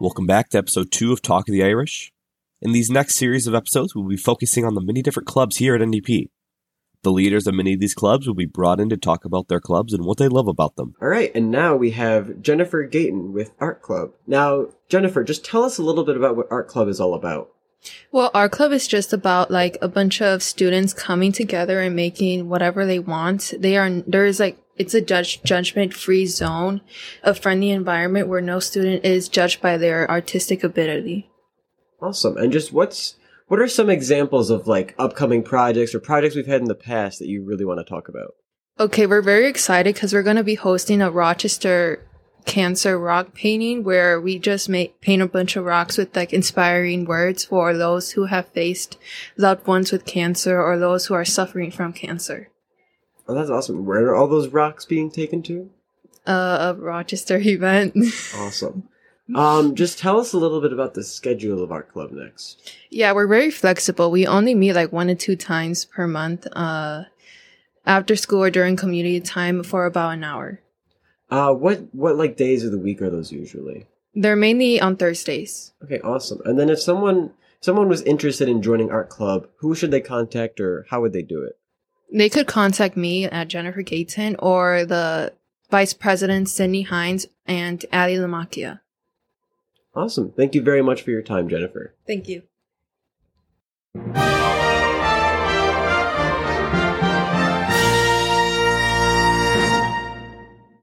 Welcome back to episode two of Talk of the Irish. In these next series of episodes, we'll be focusing on the many different clubs here at NDP. The leaders of many of these clubs will be brought in to talk about their clubs and what they love about them. All right, and now we have Jennifer Gayton with Art Club. Now, Jennifer, just tell us a little bit about what Art Club is all about. Well, our club is just about like a bunch of students coming together and making whatever they want. They are there is like it's a judge judgment free zone, a friendly environment where no student is judged by their artistic ability. Awesome. And just what's what are some examples of like upcoming projects or projects we've had in the past that you really want to talk about? Okay, we're very excited because we're going to be hosting a Rochester cancer rock painting where we just make paint a bunch of rocks with like inspiring words for those who have faced loved ones with cancer or those who are suffering from cancer. Oh, that's awesome. Where are all those rocks being taken to? Uh, a Rochester event. awesome. Um, just tell us a little bit about the schedule of our Club next. Yeah, we're very flexible. We only meet like one to two times per month, uh, after school or during community time for about an hour. Uh, what what like days of the week are those usually? They're mainly on Thursdays. Okay, awesome. And then if someone someone was interested in joining art club, who should they contact or how would they do it? They could contact me at Jennifer Gayton or the Vice President Sydney Hines and Ali Lamakia. Awesome. Thank you very much for your time, Jennifer. Thank you.